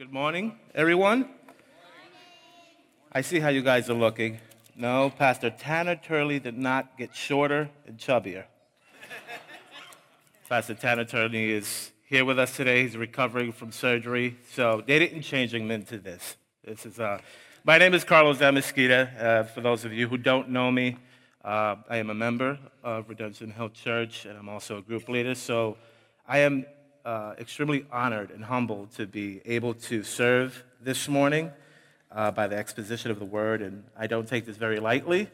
Good morning, everyone. I see how you guys are looking. No, Pastor Tanner Turley did not get shorter and chubbier. Pastor Tanner Turley is here with us today. He's recovering from surgery, so they didn't change him into this. This is uh, my name is Carlos Amesquita. Uh, for those of you who don't know me, uh, I am a member of Redemption Hill Church, and I'm also a group leader. So I am uh, extremely honored and humbled to be able to serve this morning uh, by the exposition of the word, and I don't take this very lightly.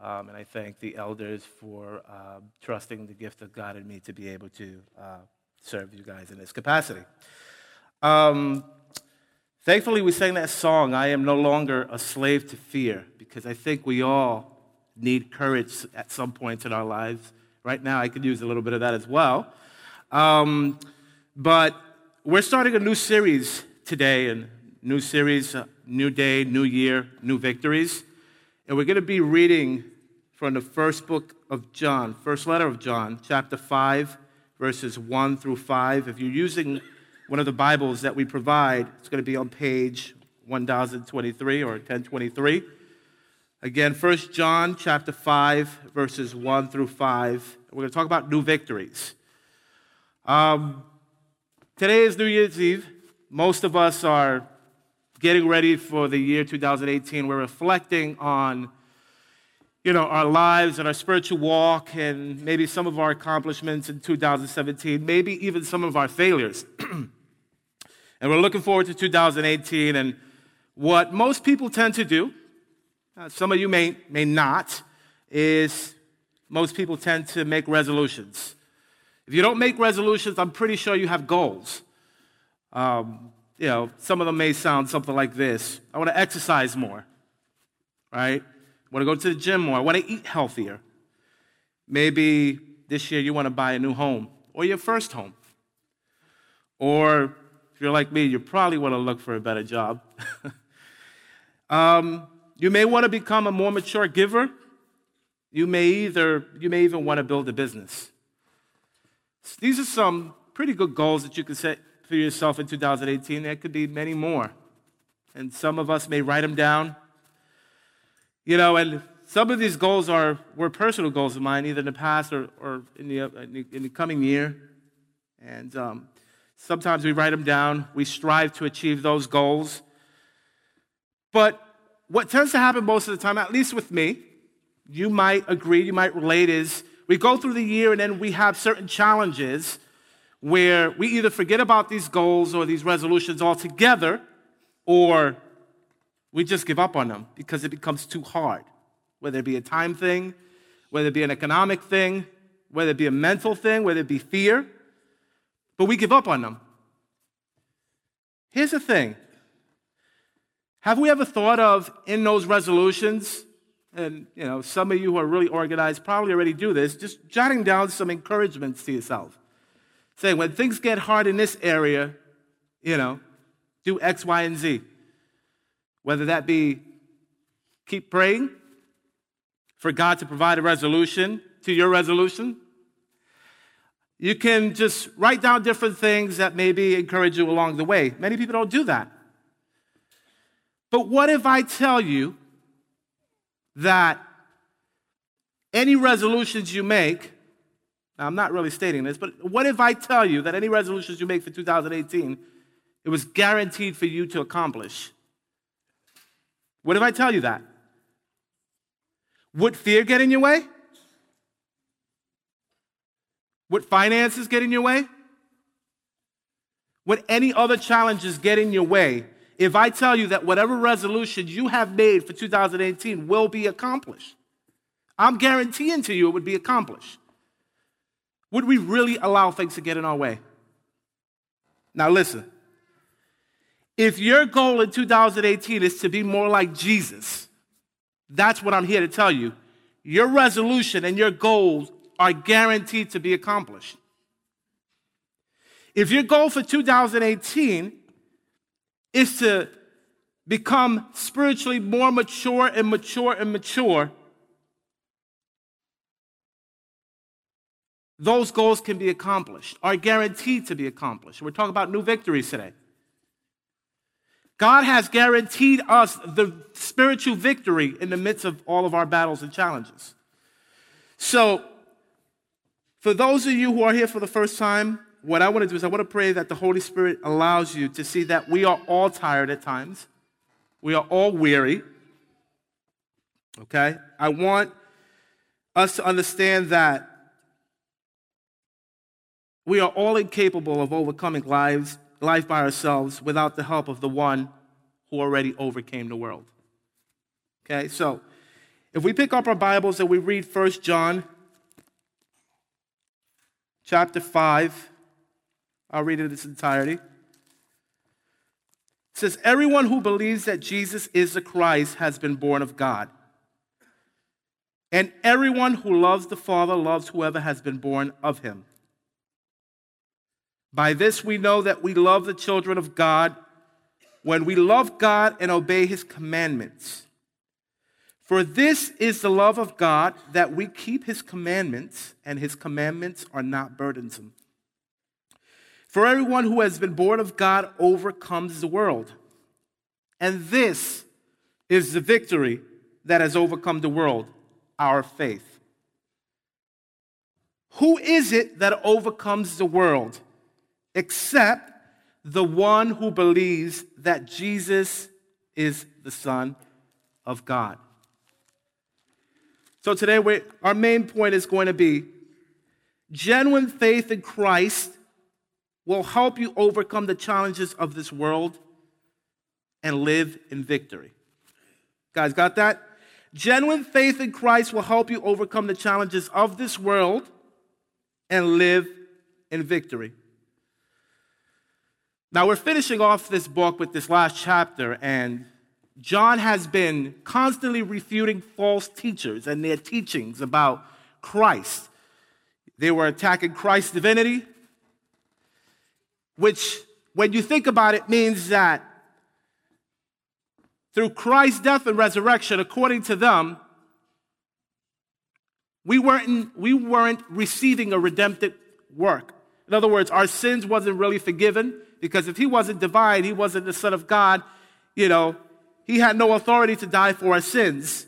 Um, and I thank the elders for uh, trusting the gift of God in me to be able to uh, serve you guys in this capacity. Um, thankfully, we sang that song, I Am No Longer a Slave to Fear, because I think we all need courage at some point in our lives. Right now, I could use a little bit of that as well. Um, but we're starting a new series today, and new series, new day, new year, new victories. And we're going to be reading from the first book of John, first letter of John, chapter 5, verses 1 through 5. If you're using one of the Bibles that we provide, it's going to be on page 1023 or 1023. Again, 1 John chapter 5, verses 1 through 5. We're going to talk about new victories. Um, Today is New Year's Eve. Most of us are getting ready for the year 2018. We're reflecting on you know, our lives and our spiritual walk and maybe some of our accomplishments in 2017, maybe even some of our failures. and we're looking forward to 2018 and what most people tend to do, uh, some of you may, may not, is most people tend to make resolutions. If you don't make resolutions, I'm pretty sure you have goals. Um, you know, some of them may sound something like this I want to exercise more, right? I want to go to the gym more. I want to eat healthier. Maybe this year you want to buy a new home or your first home. Or if you're like me, you probably want to look for a better job. um, you may want to become a more mature giver. You may either you may even want to build a business. These are some pretty good goals that you can set for yourself in 2018. There could be many more. And some of us may write them down. You know, and some of these goals are were personal goals of mine, either in the past or, or in, the, in, the, in the coming year. And um, sometimes we write them down. We strive to achieve those goals. But what tends to happen most of the time, at least with me, you might agree, you might relate, is we go through the year and then we have certain challenges where we either forget about these goals or these resolutions altogether or we just give up on them because it becomes too hard, whether it be a time thing, whether it be an economic thing, whether it be a mental thing, whether it be fear. But we give up on them. Here's the thing Have we ever thought of in those resolutions and you know, some of you who are really organized probably already do this, just jotting down some encouragements to yourself. Saying, when things get hard in this area, you know, do X, Y, and Z. Whether that be keep praying for God to provide a resolution to your resolution. You can just write down different things that maybe encourage you along the way. Many people don't do that. But what if I tell you that any resolutions you make, I'm not really stating this, but what if I tell you that any resolutions you make for 2018, it was guaranteed for you to accomplish? What if I tell you that? Would fear get in your way? Would finances get in your way? Would any other challenges get in your way if I tell you that whatever resolution you have made for 2018 will be accomplished. I'm guaranteeing to you it would be accomplished. Would we really allow things to get in our way? Now, listen. If your goal in 2018 is to be more like Jesus, that's what I'm here to tell you. Your resolution and your goals are guaranteed to be accomplished. If your goal for 2018 is to become spiritually more mature and mature and mature, those goals can be accomplished, are guaranteed to be accomplished. We're talking about new victories today. God has guaranteed us the spiritual victory in the midst of all of our battles and challenges. So, for those of you who are here for the first time, what I want to do is I want to pray that the Holy Spirit allows you to see that we are all tired at times. We are all weary. Okay? I want us to understand that we are all incapable of overcoming lives, life by ourselves without the help of the one who already overcame the world. Okay, so if we pick up our Bibles and we read 1 John chapter 5, I'll read it in its entirety. It says, Everyone who believes that Jesus is the Christ has been born of God. And everyone who loves the Father loves whoever has been born of him. By this we know that we love the children of God when we love God and obey his commandments. For this is the love of God that we keep his commandments, and his commandments are not burdensome. For everyone who has been born of God overcomes the world. And this is the victory that has overcome the world, our faith. Who is it that overcomes the world? except the one who believes that Jesus is the Son of God. So today, our main point is going to be genuine faith in Christ will help you overcome the challenges of this world and live in victory. Guys, got that? Genuine faith in Christ will help you overcome the challenges of this world and live in victory. Now, we're finishing off this book with this last chapter, and John has been constantly refuting false teachers and their teachings about Christ. They were attacking Christ's divinity, which, when you think about it, means that through Christ's death and resurrection, according to them, we weren't, we weren't receiving a redemptive work. In other words, our sins wasn't really forgiven because if he wasn't divine, he wasn't the Son of God, you know, he had no authority to die for our sins.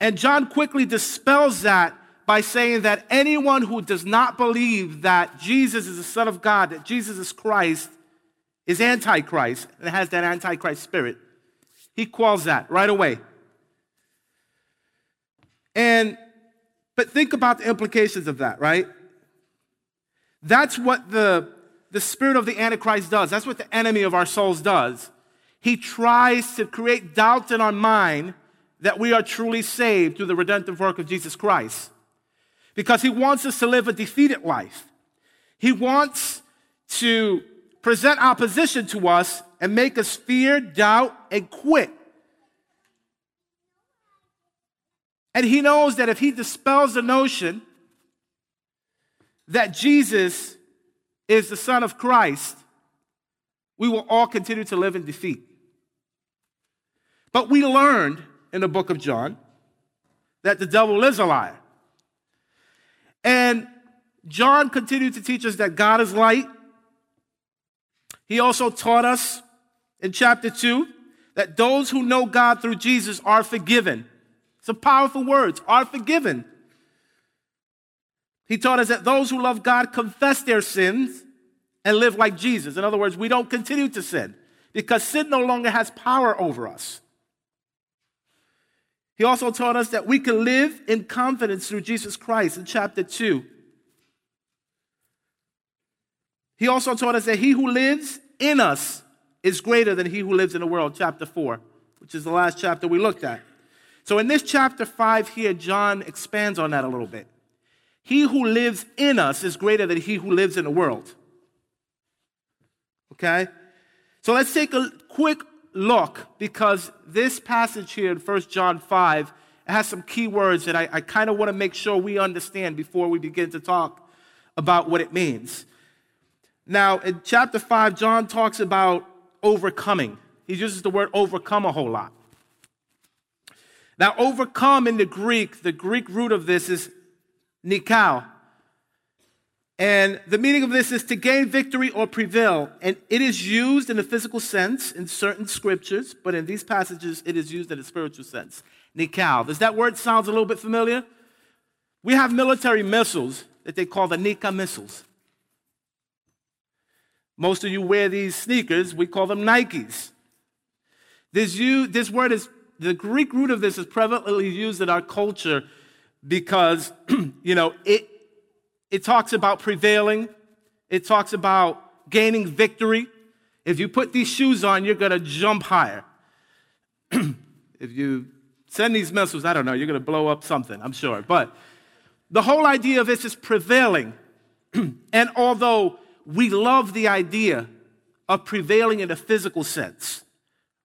And John quickly dispels that by saying that anyone who does not believe that Jesus is the Son of God, that Jesus is Christ, is antichrist and has that antichrist spirit. He calls that right away. And but think about the implications of that, right? That's what the the spirit of the Antichrist does. That's what the enemy of our souls does. He tries to create doubt in our mind that we are truly saved through the redemptive work of Jesus Christ. Because he wants us to live a defeated life. He wants to present opposition to us and make us fear, doubt, and quit. And he knows that if he dispels the notion that Jesus is the Son of Christ, we will all continue to live in defeat. But we learned in the book of John that the devil is a liar. And John continued to teach us that God is light. He also taught us in chapter 2 that those who know God through Jesus are forgiven. Some powerful words are forgiven. He taught us that those who love God confess their sins and live like Jesus. In other words, we don't continue to sin because sin no longer has power over us. He also taught us that we can live in confidence through Jesus Christ in chapter 2. He also taught us that he who lives in us is greater than he who lives in the world, chapter 4, which is the last chapter we looked at. So in this chapter 5 here, John expands on that a little bit. He who lives in us is greater than he who lives in the world. Okay? So let's take a quick look because this passage here in 1 John 5 has some key words that I, I kind of want to make sure we understand before we begin to talk about what it means. Now, in chapter 5, John talks about overcoming. He uses the word overcome a whole lot. Now, overcome in the Greek, the Greek root of this is nikao. And the meaning of this is to gain victory or prevail. And it is used in a physical sense in certain scriptures, but in these passages, it is used in a spiritual sense. Nikao. Does that word sound a little bit familiar? We have military missiles that they call the Nike missiles. Most of you wear these sneakers, we call them Nikes. This, you, this word is, the Greek root of this is prevalently used in our culture because, you know, it, it talks about prevailing, it talks about gaining victory. If you put these shoes on, you're going to jump higher. if you send these missiles, I don't know, you're going to blow up something, I'm sure. But the whole idea of this is prevailing. and although we love the idea of prevailing in a physical sense,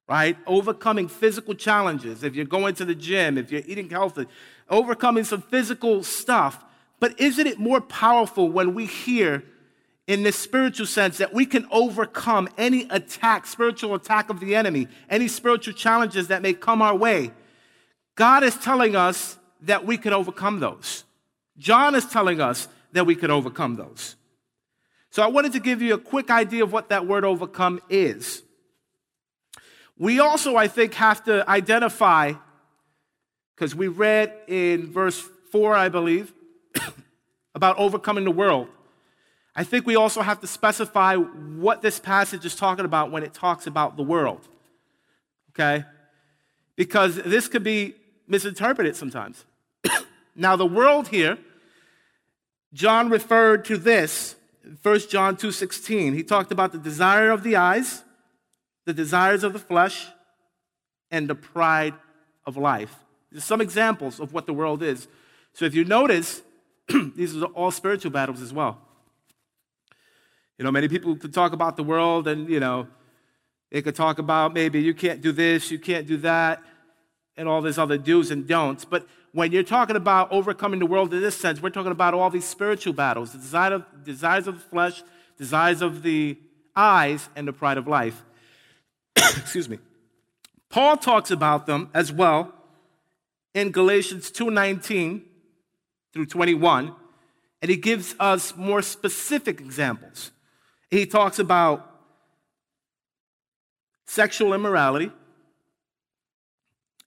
right? Overcoming physical challenges. If you're going to the gym, if you're eating healthy, overcoming some physical stuff. But isn't it more powerful when we hear in this spiritual sense that we can overcome any attack, spiritual attack of the enemy, any spiritual challenges that may come our way? God is telling us that we can overcome those. John is telling us that we can overcome those. So I wanted to give you a quick idea of what that word overcome is. We also, I think, have to identify, because we read in verse 4, I believe, about overcoming the world. I think we also have to specify what this passage is talking about when it talks about the world. Okay? Because this could be misinterpreted sometimes. now, the world here, John referred to this 1 John 2:16. He talked about the desire of the eyes, the desires of the flesh, and the pride of life. There's some examples of what the world is. So if you notice, these are all spiritual battles as well. You know, many people could talk about the world and, you know, they could talk about maybe you can't do this, you can't do that, and all these other do's and don'ts. But when you're talking about overcoming the world in this sense, we're talking about all these spiritual battles the desire of, desires of the flesh, desires of the eyes, and the pride of life. Excuse me. Paul talks about them as well in Galatians 2:19 through 21, and he gives us more specific examples. He talks about sexual immorality,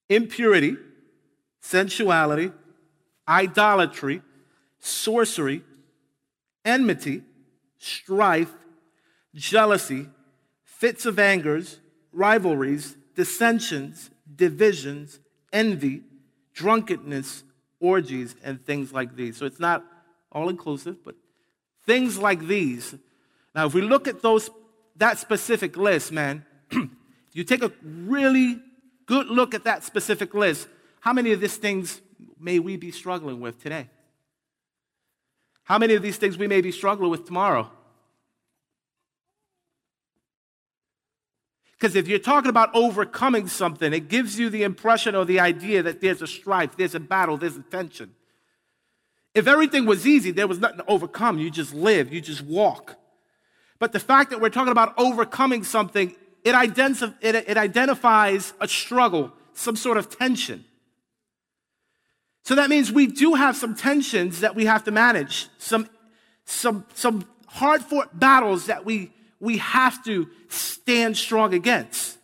impurity, sensuality, idolatry, sorcery, enmity, strife, jealousy, fits of angers, rivalries, dissensions, divisions, envy, drunkenness, orgies, and things like these. So it's not all inclusive, but things like these. Now, if we look at those that specific list, man, you take a really good look at that specific list, how many of these things may we be struggling with today? How many of these things we may be struggling with tomorrow? Because if you're talking about overcoming something, it gives you the impression or the idea that there's a strife, there's a battle, there's a tension. If everything was easy, there was nothing to overcome. You just live, you just walk. But the fact that we're talking about overcoming something, it, it, it identifies a struggle, some sort of tension. So that means we do have some tensions that we have to manage, some, some, some hard fought battles that we, we have to stand strong against.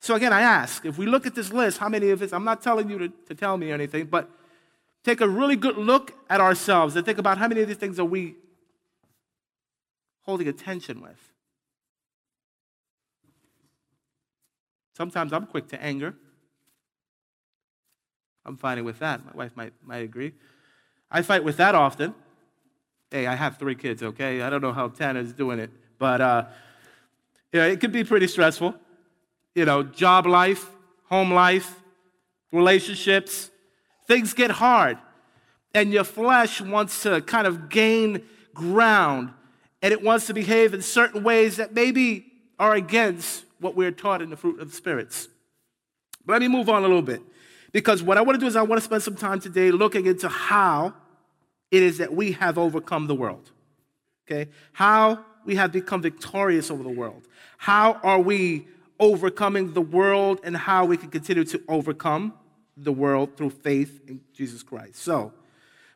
So again, I ask, if we look at this list, how many of us, I'm not telling you to, to tell me anything, but take a really good look at ourselves and think about how many of these things are we holding attention with. Sometimes I'm quick to anger. I'm fighting with that. My wife might, might agree. I fight with that often. Hey, I have three kids, okay? I don't know how Tanner's doing it, but uh, yeah, it can be pretty stressful. You know, job life, home life, relationships, things get hard. And your flesh wants to kind of gain ground and it wants to behave in certain ways that maybe are against what we're taught in the fruit of the spirits. But let me move on a little bit. Because what I want to do is I want to spend some time today looking into how it is that we have overcome the world. Okay? How we have become victorious over the world. How are we overcoming the world and how we can continue to overcome the world through faith in Jesus Christ. So,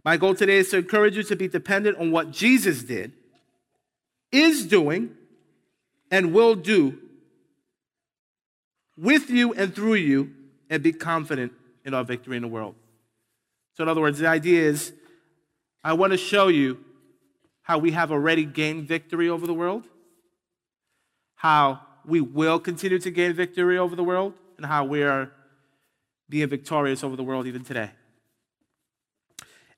My goal today is to encourage you to be dependent on what Jesus did, is doing, and will do with you and through you, and be confident in our victory in the world. So, in other words, the idea is I want to show you how we have already gained victory over the world, how we will continue to gain victory over the world, and how we are being victorious over the world even today.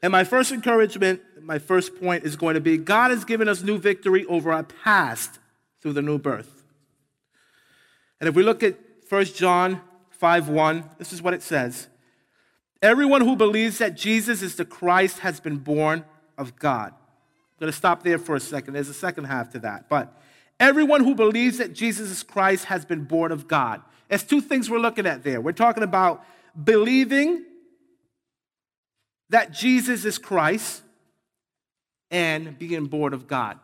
And my first encouragement, my first point is going to be God has given us new victory over our past through the new birth. And if we look at 1 John 5 1, this is what it says Everyone who believes that Jesus is the Christ has been born of God. I'm going to stop there for a second. There's a second half to that. But everyone who believes that Jesus is Christ has been born of God. There's two things we're looking at there. We're talking about believing that Jesus is Christ and being born of God.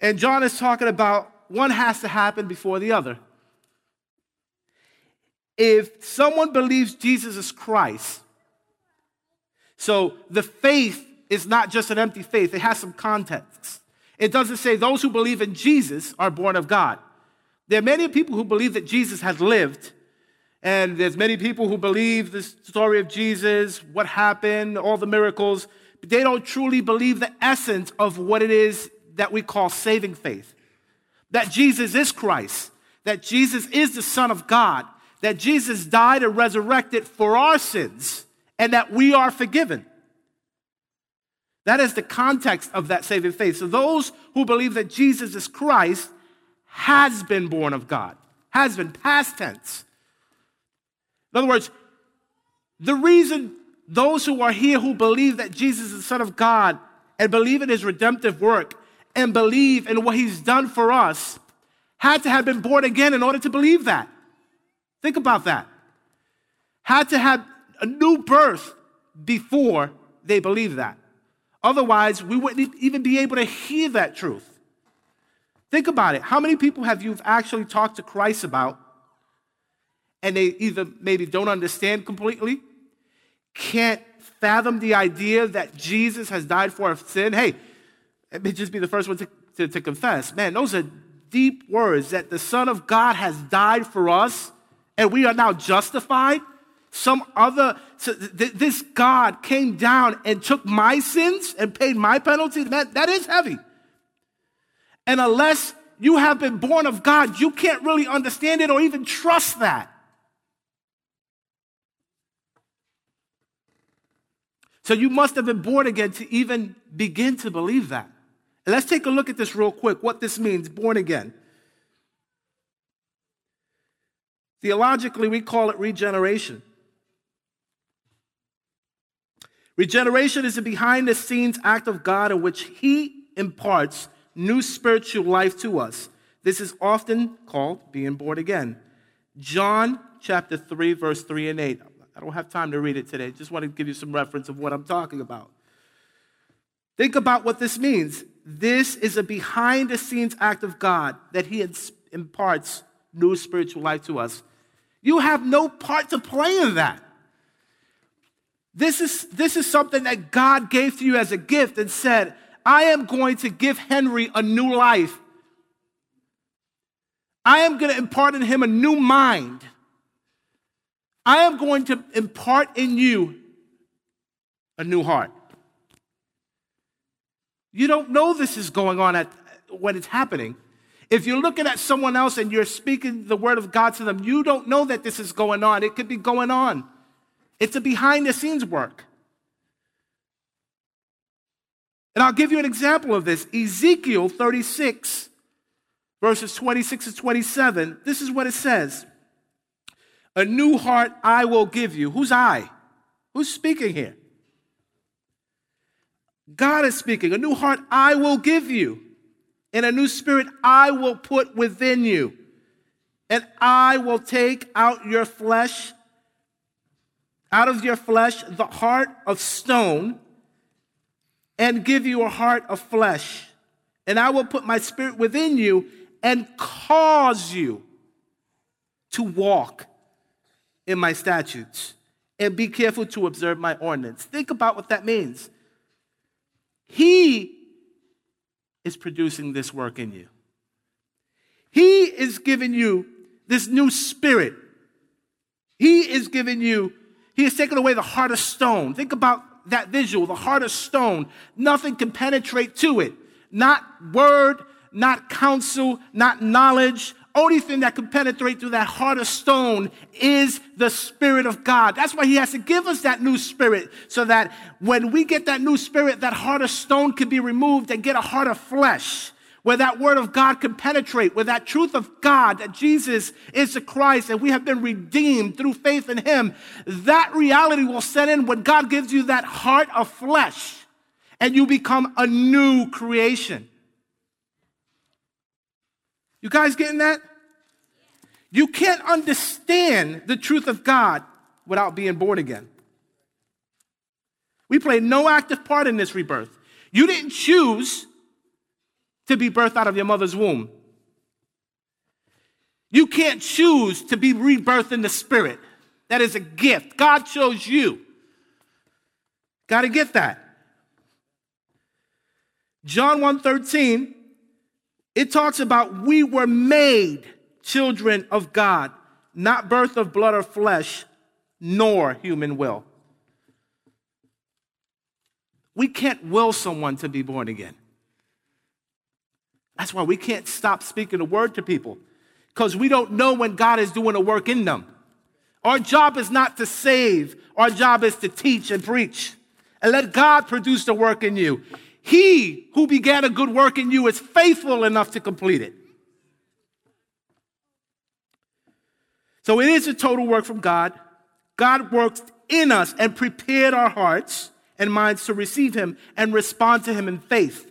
And John is talking about one has to happen before the other. If someone believes Jesus is Christ, so the faith is not just an empty faith, it has some context. It doesn't say those who believe in Jesus are born of God. There are many people who believe that Jesus has lived and there's many people who believe the story of Jesus, what happened, all the miracles, but they don't truly believe the essence of what it is that we call saving faith. That Jesus is Christ, that Jesus is the Son of God, that Jesus died and resurrected for our sins, and that we are forgiven. That is the context of that saving faith. So those who believe that Jesus is Christ has been born of God, has been past tense. In other words, the reason those who are here who believe that Jesus is the Son of God and believe in his redemptive work and believe in what he's done for us had to have been born again in order to believe that. Think about that. Had to have a new birth before they believe that. Otherwise, we wouldn't even be able to hear that truth. Think about it. How many people have you actually talked to Christ about and they either maybe don't understand completely, can't fathom the idea that Jesus has died for our sin. Hey, let me just be the first one to, to, to confess. Man, those are deep words that the Son of God has died for us and we are now justified. Some other, so th- this God came down and took my sins and paid my penalty. Man, that is heavy. And unless you have been born of God, you can't really understand it or even trust that. So you must have been born again to even begin to believe that. And let's take a look at this real quick what this means born again. Theologically, we call it regeneration. Regeneration is a behind the scenes act of God in which He imparts new spiritual life to us. This is often called being born again. John chapter 3, verse 3 and 8. I don't have time to read it today. Just want to give you some reference of what I'm talking about. Think about what this means. This is a behind the scenes act of God that He imparts new spiritual life to us. You have no part to play in that. This is, this is something that God gave to you as a gift and said, I am going to give Henry a new life. I am going to impart in him a new mind. I am going to impart in you a new heart. You don't know this is going on at, when it's happening. If you're looking at someone else and you're speaking the word of God to them, you don't know that this is going on. It could be going on. It's a behind the scenes work. And I'll give you an example of this Ezekiel 36, verses 26 to 27. This is what it says a new heart I will give you. Who's I? Who's speaking here? God is speaking. A new heart I will give you, and a new spirit I will put within you. And I will take out your flesh, out of your flesh, the heart of stone, and give you a heart of flesh. And I will put my spirit within you and cause you to walk in my statutes and be careful to observe my ordinance. Think about what that means. He is producing this work in you. He is giving you this new spirit. He is giving you, He has taken away the heart of stone. Think about that visual, the heart of stone. Nothing can penetrate to it. Not word, not counsel, not knowledge, only thing that can penetrate through that heart of stone is the Spirit of God. That's why He has to give us that new spirit so that when we get that new spirit, that heart of stone can be removed and get a heart of flesh where that word of God can penetrate, where that truth of God, that Jesus is the Christ and we have been redeemed through faith in Him, that reality will set in when God gives you that heart of flesh and you become a new creation. You guys getting that? You can't understand the truth of God without being born again. We play no active part in this rebirth. You didn't choose to be birthed out of your mother's womb. You can't choose to be rebirthed in the spirit. That is a gift. God chose you. Got to get that. John 1:13 it talks about we were made children of God, not birth of blood or flesh, nor human will. We can't will someone to be born again. That's why we can't stop speaking the word to people because we don't know when God is doing a work in them. Our job is not to save, our job is to teach and preach and let God produce the work in you. He who began a good work in you is faithful enough to complete it. So it is a total work from God. God works in us and prepared our hearts and minds to receive Him and respond to Him in faith.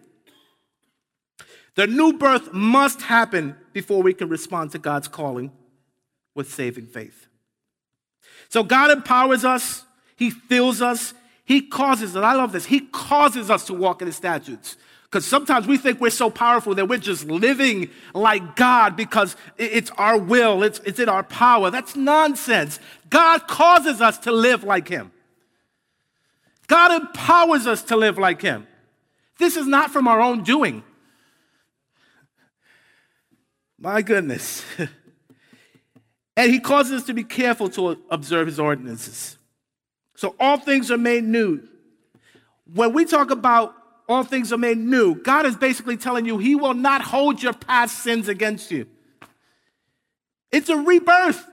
The new birth must happen before we can respond to God's calling with saving faith. So God empowers us, He fills us, he causes, and I love this, He causes us to walk in His statutes. Because sometimes we think we're so powerful that we're just living like God because it's our will, it's, it's in our power. That's nonsense. God causes us to live like Him. God empowers us to live like Him. This is not from our own doing. My goodness. and He causes us to be careful to observe His ordinances. So all things are made new. When we talk about all things are made new, God is basically telling you He will not hold your past sins against you. It's a rebirth.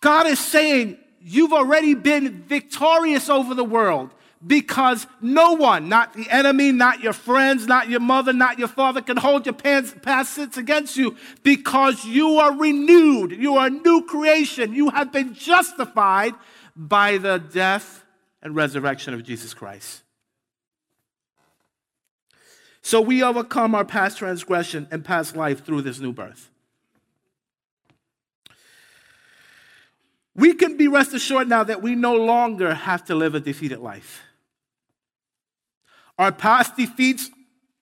God is saying, You've already been victorious over the world because no one, not the enemy, not your friends, not your mother, not your father, can hold your past sins against you because you are renewed. You are a new creation. You have been justified by the death and resurrection of Jesus Christ. So we overcome our past transgression and past life through this new birth. We can be rest assured now that we no longer have to live a defeated life. Our past defeats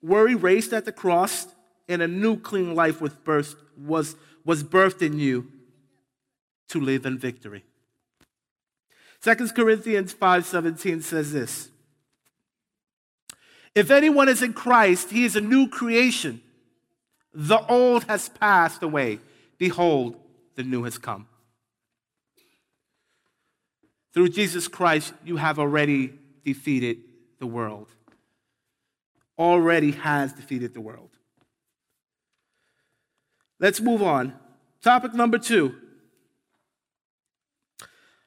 were erased at the cross, and a new clean life was birthed, was, was birthed in you to live in victory. 2 Corinthians 5:17 says this. If anyone is in Christ, he is a new creation. The old has passed away. Behold, the new has come. Through Jesus Christ, you have already defeated the world already has defeated the world. Let's move on. Topic number two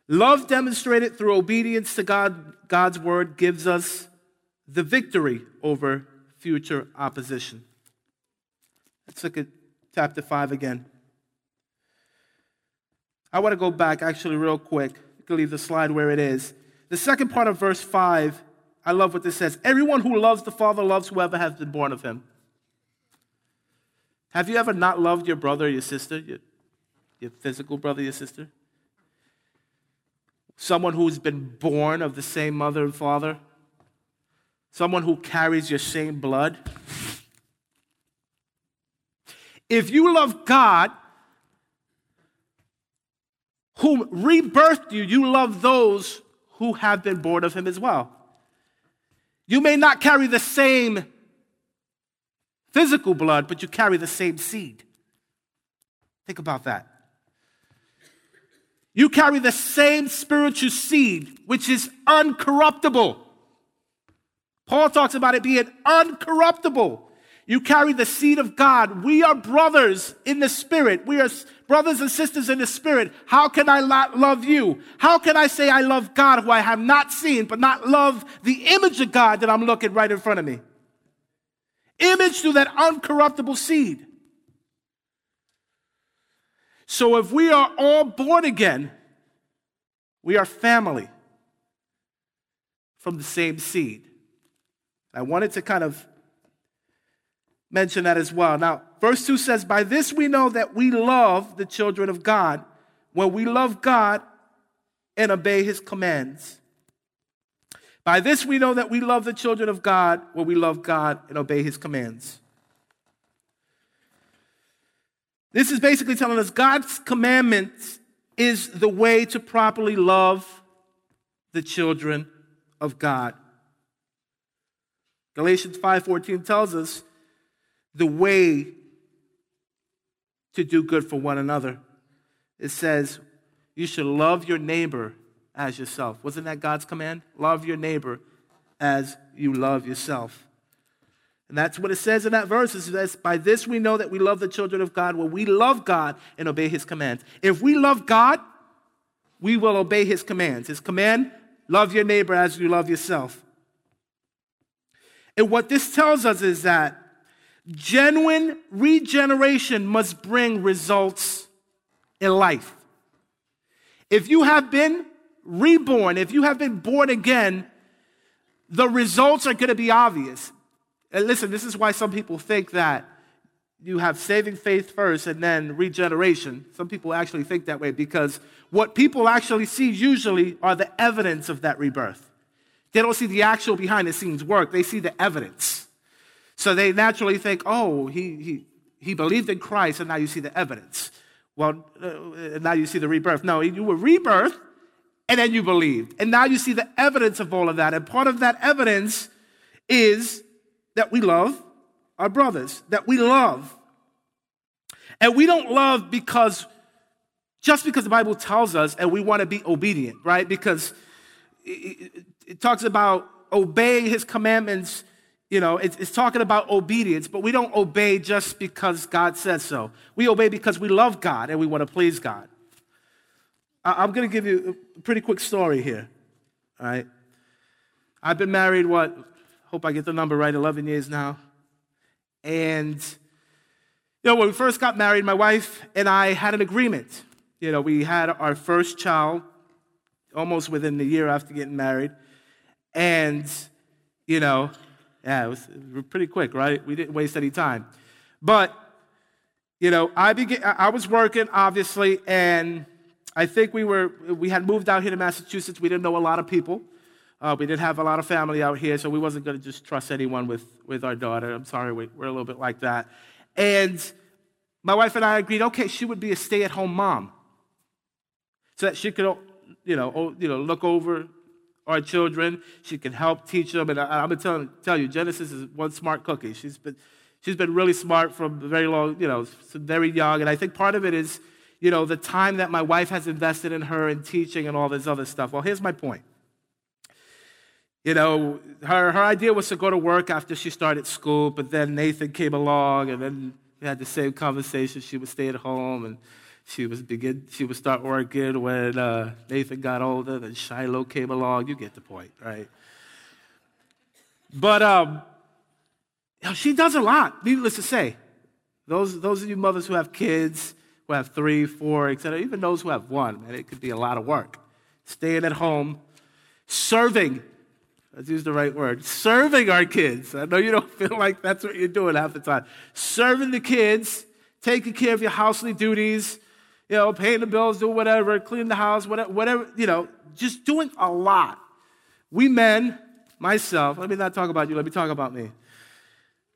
love demonstrated through obedience to God, God's word gives us the victory over future opposition. Let's look at chapter 5 again. I want to go back actually, real quick. You can leave the slide where it is. The second part of verse 5 I love what this says. Everyone who loves the Father loves whoever has been born of him. Have you ever not loved your brother or your sister, your, your physical brother, your sister? Someone who's been born of the same mother and father? Someone who carries your same blood? If you love God, whom rebirthed you, you love those who have been born of him as well. You may not carry the same physical blood, but you carry the same seed. Think about that. You carry the same spiritual seed, which is uncorruptible. Paul talks about it being uncorruptible. You carry the seed of God. We are brothers in the spirit. We are brothers and sisters in the spirit. How can I love you? How can I say I love God who I have not seen, but not love the image of God that I'm looking right in front of me? Image through that uncorruptible seed. So if we are all born again, we are family from the same seed. I wanted to kind of mention that as well. Now, verse 2 says, By this we know that we love the children of God when we love God and obey his commands. By this we know that we love the children of God when we love God and obey his commands. This is basically telling us God's commandments is the way to properly love the children of God. Galatians 5:14 tells us the way to do good for one another. It says you should love your neighbor as yourself. Wasn't that God's command? Love your neighbor as you love yourself. And that's what it says in that verse. It says, By this we know that we love the children of God when we love God and obey his commands. If we love God, we will obey his commands. His command, love your neighbor as you love yourself. And what this tells us is that genuine regeneration must bring results in life. If you have been reborn, if you have been born again, the results are going to be obvious. And listen, this is why some people think that you have saving faith first and then regeneration. Some people actually think that way because what people actually see usually are the evidence of that rebirth. They don't see the actual behind the scenes work, they see the evidence. So they naturally think, oh, he, he, he believed in Christ, and now you see the evidence. Well, uh, now you see the rebirth. No, you were rebirthed, and then you believed. And now you see the evidence of all of that. And part of that evidence is that we love our brothers, that we love. And we don't love because, just because the Bible tells us and we want to be obedient, right? Because it talks about obeying his commandments. You know, it's, it's talking about obedience, but we don't obey just because God says so. We obey because we love God and we want to please God. I, I'm going to give you a pretty quick story here. All right. I've been married, what, hope I get the number right, 11 years now. And, you know, when we first got married, my wife and I had an agreement. You know, we had our first child almost within the year after getting married. And, you know, yeah, it was, pretty quick, right? We didn't waste any time. But, you know, I began, I was working, obviously, and I think we were, we had moved out here to Massachusetts. We didn't know a lot of people. Uh, we didn't have a lot of family out here, so we wasn't going to just trust anyone with, with our daughter. I'm sorry, we, we're a little bit like that. And my wife and I agreed, okay, she would be a stay-at-home mom, so that she could, you know, you know, look over our children. She can help teach them. And I, am going to tell tell you, Genesis is one smart cookie. She's been, she's been really smart from very long, you know, very young. And I think part of it is, you know, the time that my wife has invested in her in teaching and all this other stuff. Well, here's my point. You know, her, her idea was to go to work after she started school, but then Nathan came along, and then we had the same conversation. She would stay at home, and she was begin. She would start working when uh, Nathan got older. Then Shiloh came along. You get the point, right? But um, she does a lot. Needless to say, those those of you mothers who have kids, who have three, four, etc., even those who have one, man, it could be a lot of work. Staying at home, serving. Let's use the right word. Serving our kids. I know you don't feel like that's what you're doing half the time. Serving the kids, taking care of your housely duties, you know, paying the bills, doing whatever, cleaning the house, whatever, whatever, you know, just doing a lot. We men, myself, let me not talk about you, let me talk about me.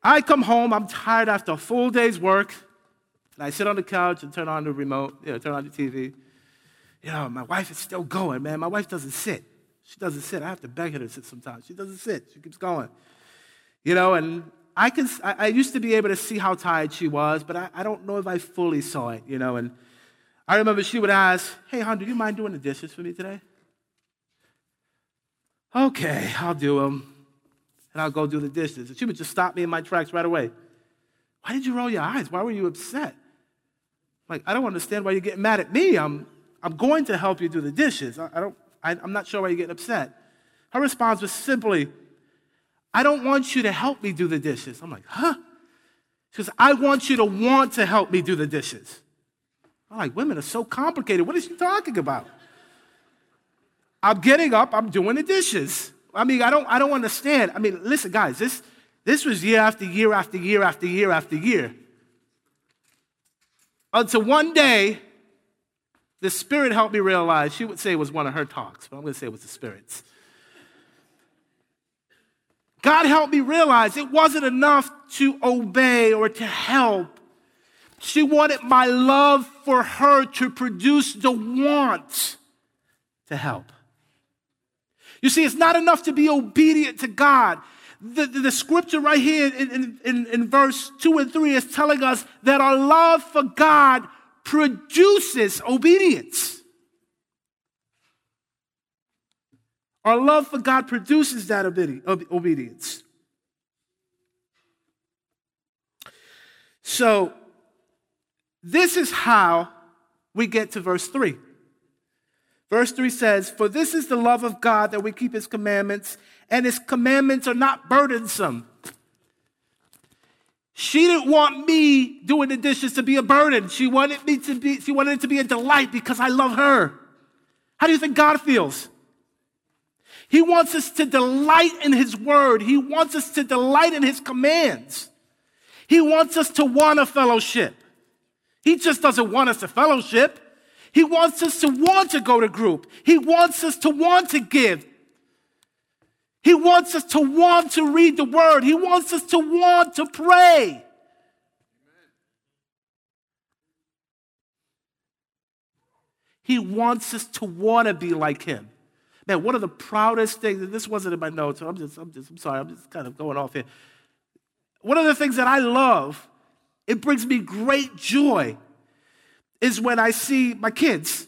I come home, I'm tired after a full day's work, and I sit on the couch and turn on the remote, you know, turn on the TV. you know, my wife is still going, man. My wife doesn't sit. She doesn't sit. I have to beg her to sit sometimes. She doesn't sit. She keeps going. You know, and I, can, I, I used to be able to see how tired she was, but I, I don't know if I fully saw it, you know. And I remember she would ask, Hey, hon, do you mind doing the dishes for me today? Okay, I'll do them. And I'll go do the dishes. And she would just stop me in my tracks right away. Why did you roll your eyes? Why were you upset? Like, I don't understand why you're getting mad at me. I'm, I'm going to help you do the dishes. I, I don't, I, I'm not sure why you're getting upset. Her response was simply, I don't want you to help me do the dishes. I'm like, huh? She goes, I want you to want to help me do the dishes. I'm like, women are so complicated. What is she talking about? I'm getting up, I'm doing the dishes. I mean, I don't, I don't understand. I mean, listen, guys, this, this was year after year after year after year after year. Until one day, the Spirit helped me realize, she would say it was one of her talks, but I'm going to say it was the Spirit's. God helped me realize it wasn't enough to obey or to help. She wanted my love for her to produce the want to help. You see, it's not enough to be obedient to God. The, the, the scripture right here in, in, in verse 2 and 3 is telling us that our love for God produces obedience. Our love for God produces that obedience. So, this is how we get to verse 3. Verse 3 says, For this is the love of God that we keep his commandments, and his commandments are not burdensome. She didn't want me doing the dishes to be a burden. She wanted me to be, she wanted it to be a delight because I love her. How do you think God feels? He wants us to delight in his word. He wants us to delight in his commands. He wants us to want a fellowship. He just doesn't want us to fellowship. He wants us to want to go to group. He wants us to want to give. He wants us to want to read the word. He wants us to want to pray. He wants us to want to be like him. Man, one of the proudest things, and this wasn't in my notes, so I'm just, I'm just, I'm sorry, I'm just kind of going off here. One of the things that I love, it brings me great joy is when I see my kids.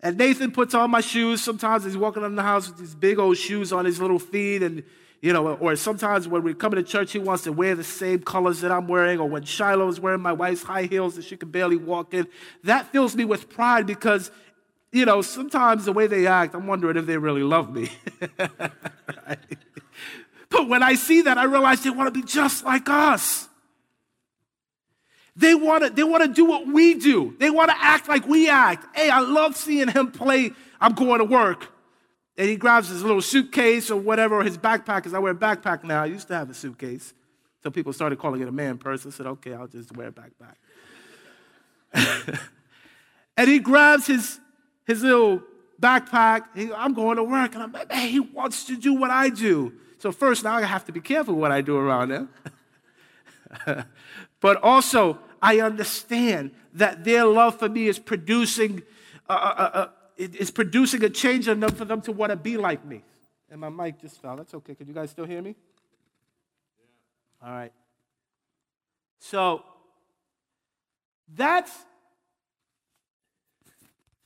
And Nathan puts on my shoes. Sometimes he's walking around the house with these big old shoes on his little feet. And, you know, or sometimes when we come to church, he wants to wear the same colors that I'm wearing. Or when Shiloh is wearing my wife's high heels and she can barely walk in. That fills me with pride because, you know, sometimes the way they act, I'm wondering if they really love me. but when I see that, I realize they want to be just like us. They want to they want to do what we do. They want to act like we act. Hey, I love seeing him play. I'm going to work. And he grabs his little suitcase or whatever, or his backpack, because I wear a backpack now. I used to have a suitcase. So people started calling it a man purse. I said, okay, I'll just wear a backpack. and he grabs his, his little backpack. He, I'm going to work. And I'm like, man, he wants to do what I do. So first, now I have to be careful what I do around him. but also, I understand that their love for me is producing, uh, uh, uh, uh is producing a change enough for them to want to be like me. And my mic just fell. That's okay. Can you guys still hear me? Yeah. All right. So that's.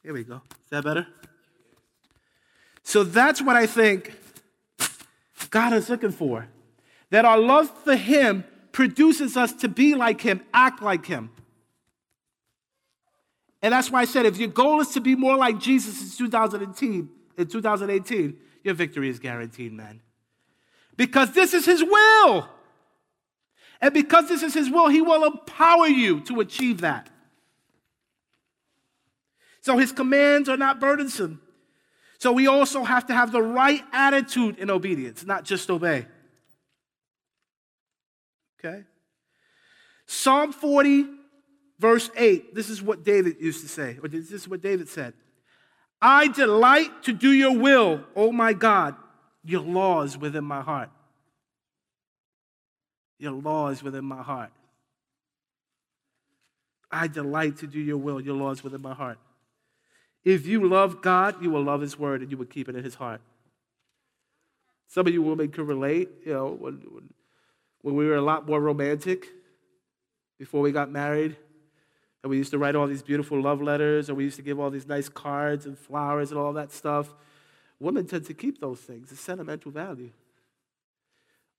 Here we go. Is that better? So that's what I think God is looking for. That our love for Him produces us to be like Him, act like Him. And that's why I said if your goal is to be more like Jesus in 2018, in 2018, your victory is guaranteed, man. Because this is His will. And because this is His will, He will empower you to achieve that. So His commands are not burdensome. So we also have to have the right attitude in obedience, not just obey. Okay? Psalm 40, verse 8. This is what David used to say, or this is what David said. I delight to do your will, oh my God. Your law is within my heart. Your law is within my heart. I delight to do your will. Your law is within my heart. If you love God, you will love His word and you will keep it in His heart. Some of you women can relate, you know, when, when, when we were a lot more romantic before we got married. And we used to write all these beautiful love letters, and we used to give all these nice cards and flowers and all that stuff. Women tend to keep those things, it's sentimental value.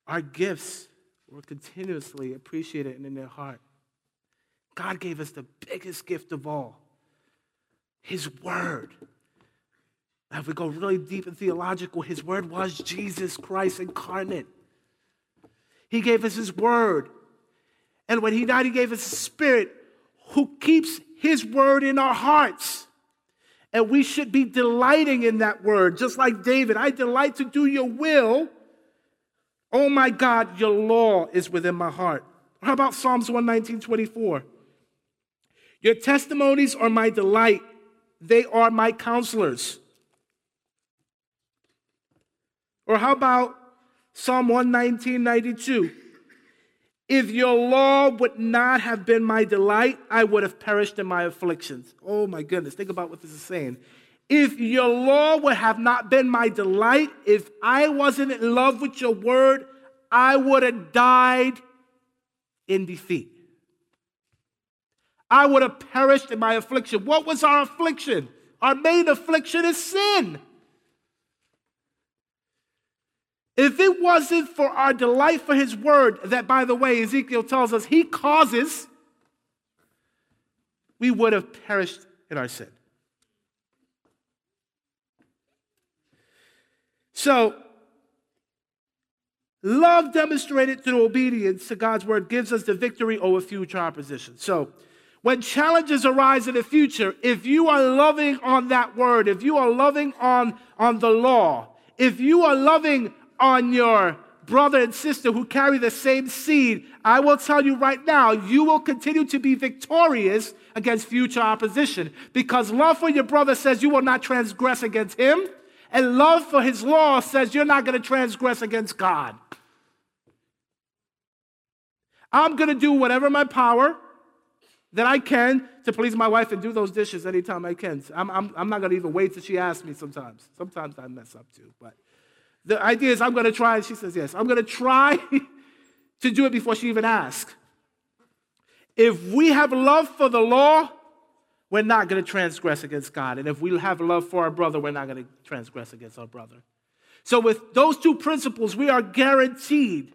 Our gifts were continuously appreciated and in their heart. God gave us the biggest gift of all His Word. Now, if we go really deep and theological, His Word was Jesus Christ incarnate. He gave us His Word. And when He died, He gave us His Spirit who keeps His Word in our hearts. And we should be delighting in that Word, just like David. I delight to do your will. Oh my God, your law is within my heart. How about Psalms 119, 24? Your testimonies are my delight, they are my counselors. Or how about Psalm 119, 92? If your law would not have been my delight, I would have perished in my afflictions. Oh my goodness, think about what this is saying. If your law would have not been my delight, if I wasn't in love with your word, I would have died in defeat. I would have perished in my affliction. What was our affliction? Our main affliction is sin. If it wasn't for our delight for his word, that by the way, Ezekiel tells us he causes, we would have perished in our sin. So, love demonstrated through obedience to God's word gives us the victory over future opposition. So, when challenges arise in the future, if you are loving on that word, if you are loving on, on the law, if you are loving on your brother and sister who carry the same seed, I will tell you right now, you will continue to be victorious against future opposition because love for your brother says you will not transgress against him, and love for his law says you're not going to transgress against God. I'm going to do whatever my power that I can to please my wife and do those dishes anytime I can. I'm, I'm, I'm not going to even wait till she asks me sometimes. Sometimes I mess up too, but the idea is, I'm going to try. She says, Yes. I'm going to try to do it before she even asks. If we have love for the law, we're not going to transgress against God. And if we have love for our brother, we're not going to transgress against our brother. So, with those two principles, we are guaranteed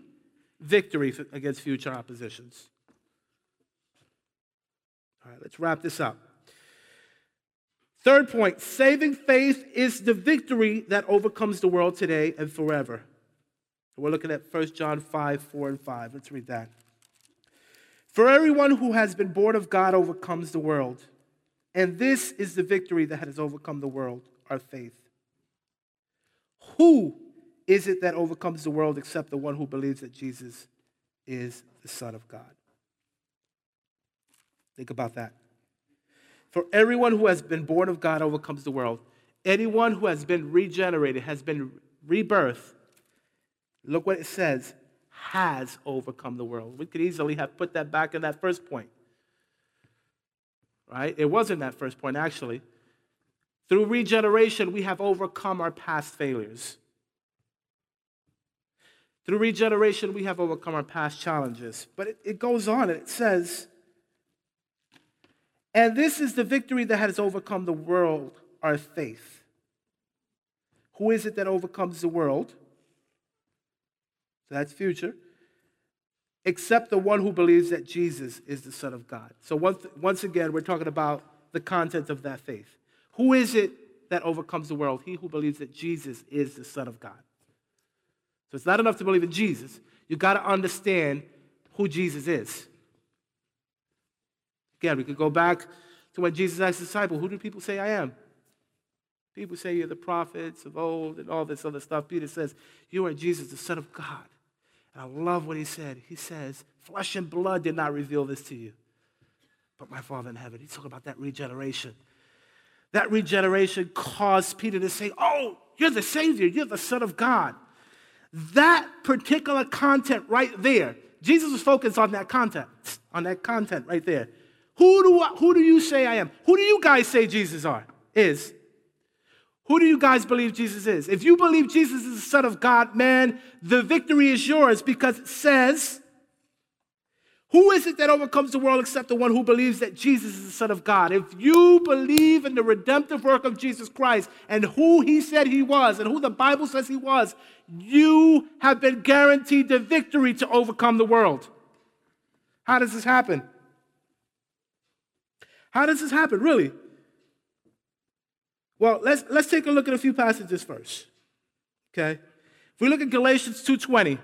victory against future oppositions. All right, let's wrap this up. Third point saving faith is the victory that overcomes the world today and forever. We're looking at 1 John 5, 4, and 5. Let's read that. For everyone who has been born of God overcomes the world. And this is the victory that has overcome the world, our faith. Who is it that overcomes the world except the one who believes that Jesus is the Son of God? Think about that. For everyone who has been born of God overcomes the world. Anyone who has been regenerated, has been rebirthed, look what it says, has overcome the world. We could easily have put that back in that first point. Right? It wasn't that first point, actually. Through regeneration, we have overcome our past failures. Through regeneration, we have overcome our past challenges. But it, it goes on and it says, and this is the victory that has overcome the world, our faith. Who is it that overcomes the world? So That's future. Except the one who believes that Jesus is the Son of God. So once, once again, we're talking about the content of that faith. Who is it that overcomes the world? He who believes that Jesus is the Son of God. So it's not enough to believe in Jesus. You've got to understand who Jesus is. Again, we could go back to when Jesus asked the disciple, Who do people say I am? People say you're the prophets of old and all this other stuff. Peter says, You are Jesus, the Son of God. And I love what he said. He says, Flesh and blood did not reveal this to you, but my Father in heaven. He's talking about that regeneration. That regeneration caused Peter to say, Oh, you're the Savior, you're the Son of God. That particular content right there, Jesus was focused on that content, on that content right there. Who do, who do you say I am? Who do you guys say Jesus are? is. Who do you guys believe Jesus is? If you believe Jesus is the Son of God, man, the victory is yours because it says, Who is it that overcomes the world except the one who believes that Jesus is the Son of God? If you believe in the redemptive work of Jesus Christ and who he said he was and who the Bible says he was, you have been guaranteed the victory to overcome the world. How does this happen? How does this happen, really? Well, let's, let's take a look at a few passages first. Okay? If we look at Galatians 2.20,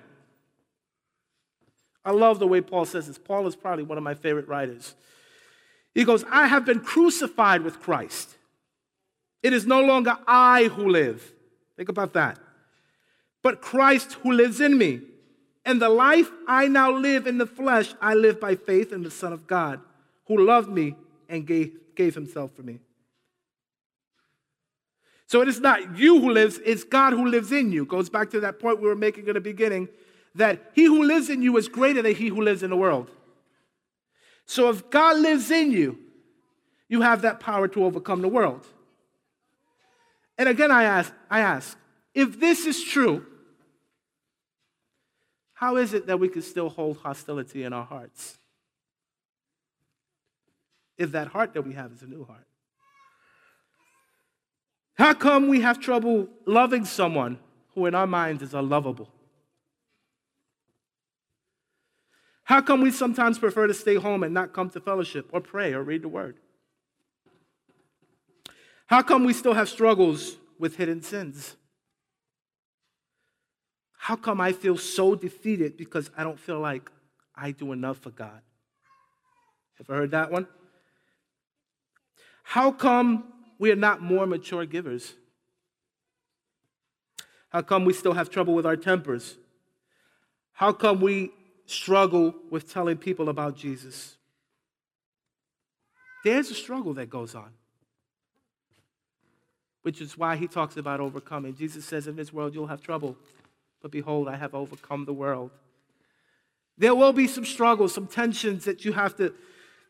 I love the way Paul says this. Paul is probably one of my favorite writers. He goes, I have been crucified with Christ. It is no longer I who live. Think about that. But Christ who lives in me. And the life I now live in the flesh, I live by faith in the Son of God, who loved me and gave, gave himself for me. So it is not you who lives, it's God who lives in you. Goes back to that point we were making in the beginning that he who lives in you is greater than he who lives in the world. So if God lives in you, you have that power to overcome the world. And again, I ask, I ask, if this is true, how is it that we can still hold hostility in our hearts? If that heart that we have is a new heart. How come we have trouble loving someone who, in our minds, is unlovable? How come we sometimes prefer to stay home and not come to fellowship or pray or read the word? How come we still have struggles with hidden sins? How come I feel so defeated because I don't feel like I do enough for God? Ever heard that one? How come we are not more mature givers? How come we still have trouble with our tempers? How come we struggle with telling people about Jesus? There's a struggle that goes on, which is why he talks about overcoming. Jesus says, In this world you'll have trouble, but behold, I have overcome the world. There will be some struggles, some tensions that you have to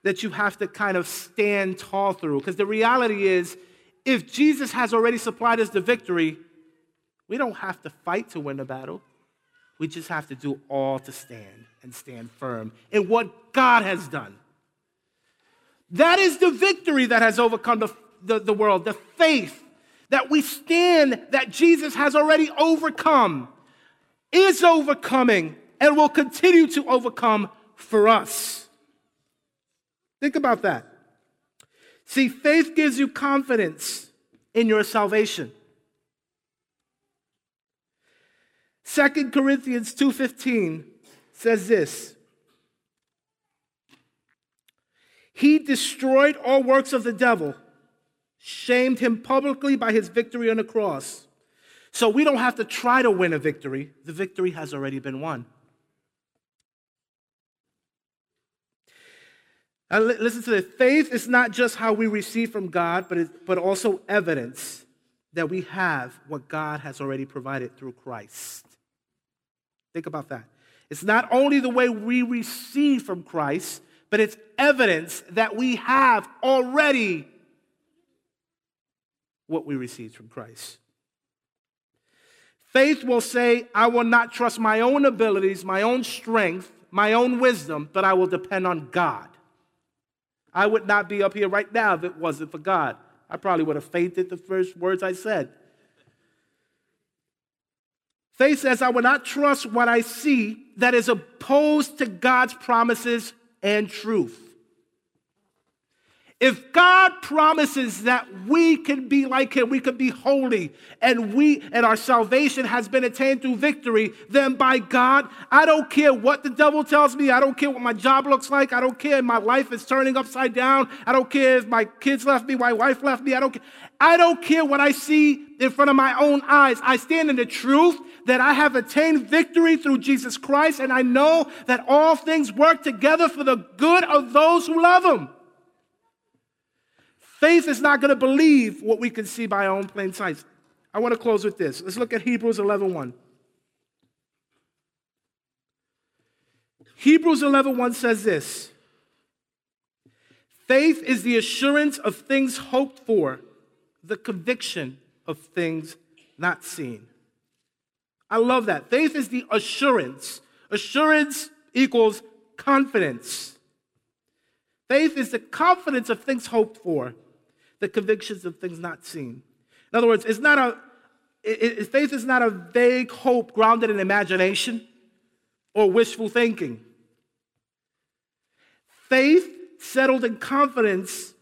that you have to kind of stand tall through. Because the reality is, if Jesus has already supplied us the victory, we don't have to fight to win the battle. We just have to do all to stand and stand firm in what God has done. That is the victory that has overcome the, the, the world, the faith that we stand that Jesus has already overcome, is overcoming, and will continue to overcome for us. Think about that. See, faith gives you confidence in your salvation. 2 Corinthians 2:15 says this. He destroyed all works of the devil, shamed him publicly by his victory on the cross. So we don't have to try to win a victory. The victory has already been won. Listen to this faith is not just how we receive from God, but, it, but also evidence that we have what God has already provided through Christ. Think about that. It's not only the way we receive from Christ, but it's evidence that we have already what we received from Christ. Faith will say, I will not trust my own abilities, my own strength, my own wisdom, but I will depend on God. I would not be up here right now if it wasn't for God. I probably would have fainted the first words I said. Faith says, I will not trust what I see that is opposed to God's promises and truth. If God promises that we can be like him, we can be holy, and we and our salvation has been attained through victory, then by God, I don't care what the devil tells me, I don't care what my job looks like, I don't care if my life is turning upside down, I don't care if my kids left me, my wife left me, I don't care. I don't care what I see in front of my own eyes. I stand in the truth that I have attained victory through Jesus Christ, and I know that all things work together for the good of those who love him. Faith is not going to believe what we can see by our own plain sight. I want to close with this. Let's look at Hebrews 11.1. 1. Hebrews 11.1 1 says this. Faith is the assurance of things hoped for, the conviction of things not seen. I love that. Faith is the assurance. Assurance equals confidence. Faith is the confidence of things hoped for, the convictions of things not seen. In other words, it's not a it, it, faith is not a vague hope grounded in imagination or wishful thinking. Faith settled in confidence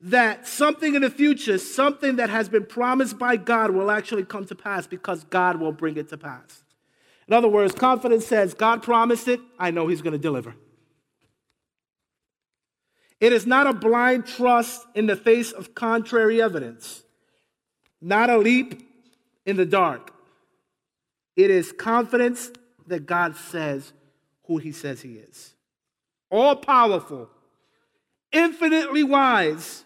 that something in the future, something that has been promised by God, will actually come to pass because God will bring it to pass. In other words, confidence says, God promised it, I know He's going to deliver. It is not a blind trust in the face of contrary evidence, not a leap in the dark. It is confidence that God says who He says He is. All powerful, infinitely wise,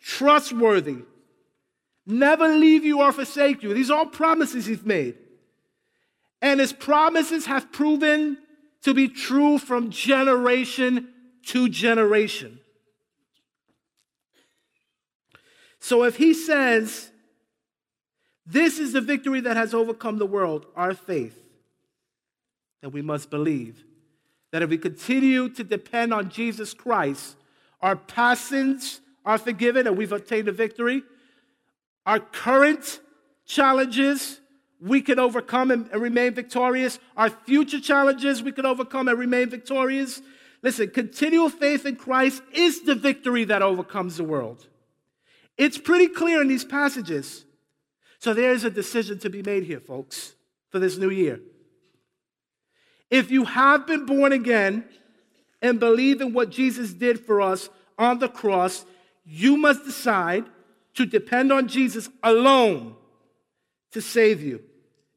trustworthy, never leave you or forsake you. These are all promises He's made. And His promises have proven to be true from generation to generation. So if he says, This is the victory that has overcome the world, our faith, then we must believe that if we continue to depend on Jesus Christ, our past sins are forgiven and we've obtained a victory. Our current challenges we can overcome and, and remain victorious. Our future challenges we can overcome and remain victorious. Listen, continual faith in Christ is the victory that overcomes the world. It's pretty clear in these passages. So there is a decision to be made here, folks, for this new year. If you have been born again and believe in what Jesus did for us on the cross, you must decide to depend on Jesus alone to save you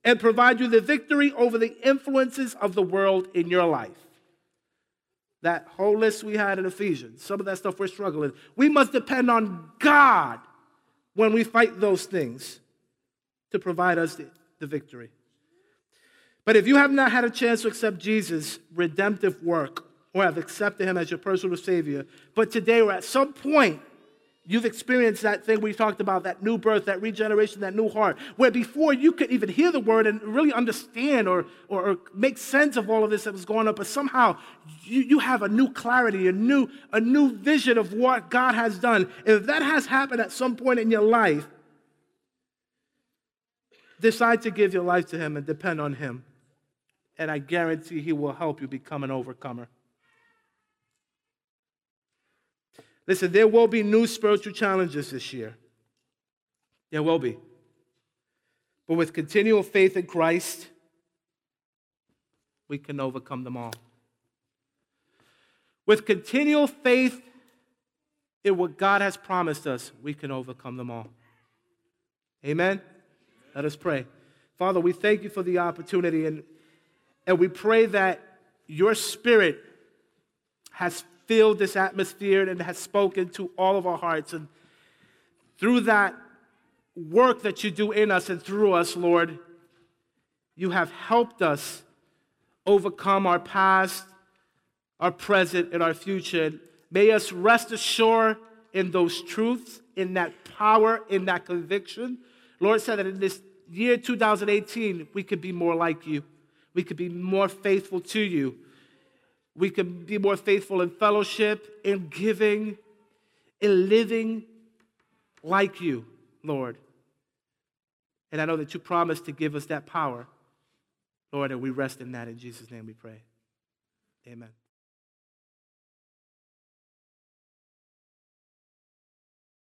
and provide you the victory over the influences of the world in your life that whole list we had in Ephesians, some of that stuff we're struggling. We must depend on God when we fight those things to provide us the, the victory. But if you have not had a chance to accept Jesus' redemptive work or have accepted him as your personal Savior, but today or at some point You've experienced that thing we talked about, that new birth, that regeneration, that new heart, where before you could even hear the word and really understand or, or, or, make sense of all of this that was going on, but somehow you, you have a new clarity, a new, a new vision of what God has done. If that has happened at some point in your life, decide to give your life to Him and depend on Him. And I guarantee He will help you become an overcomer. Listen, there will be new spiritual challenges this year. There will be. But with continual faith in Christ, we can overcome them all. With continual faith in what God has promised us, we can overcome them all. Amen? Let us pray. Father, we thank you for the opportunity and, and we pray that your spirit has filled this atmosphere and has spoken to all of our hearts. And through that work that you do in us and through us, Lord, you have helped us overcome our past, our present, and our future. May us rest assured in those truths, in that power, in that conviction. Lord said that in this year 2018, we could be more like you. We could be more faithful to you. We can be more faithful in fellowship, in giving, in living like you, Lord. And I know that you promised to give us that power, Lord, and we rest in that. In Jesus' name we pray. Amen.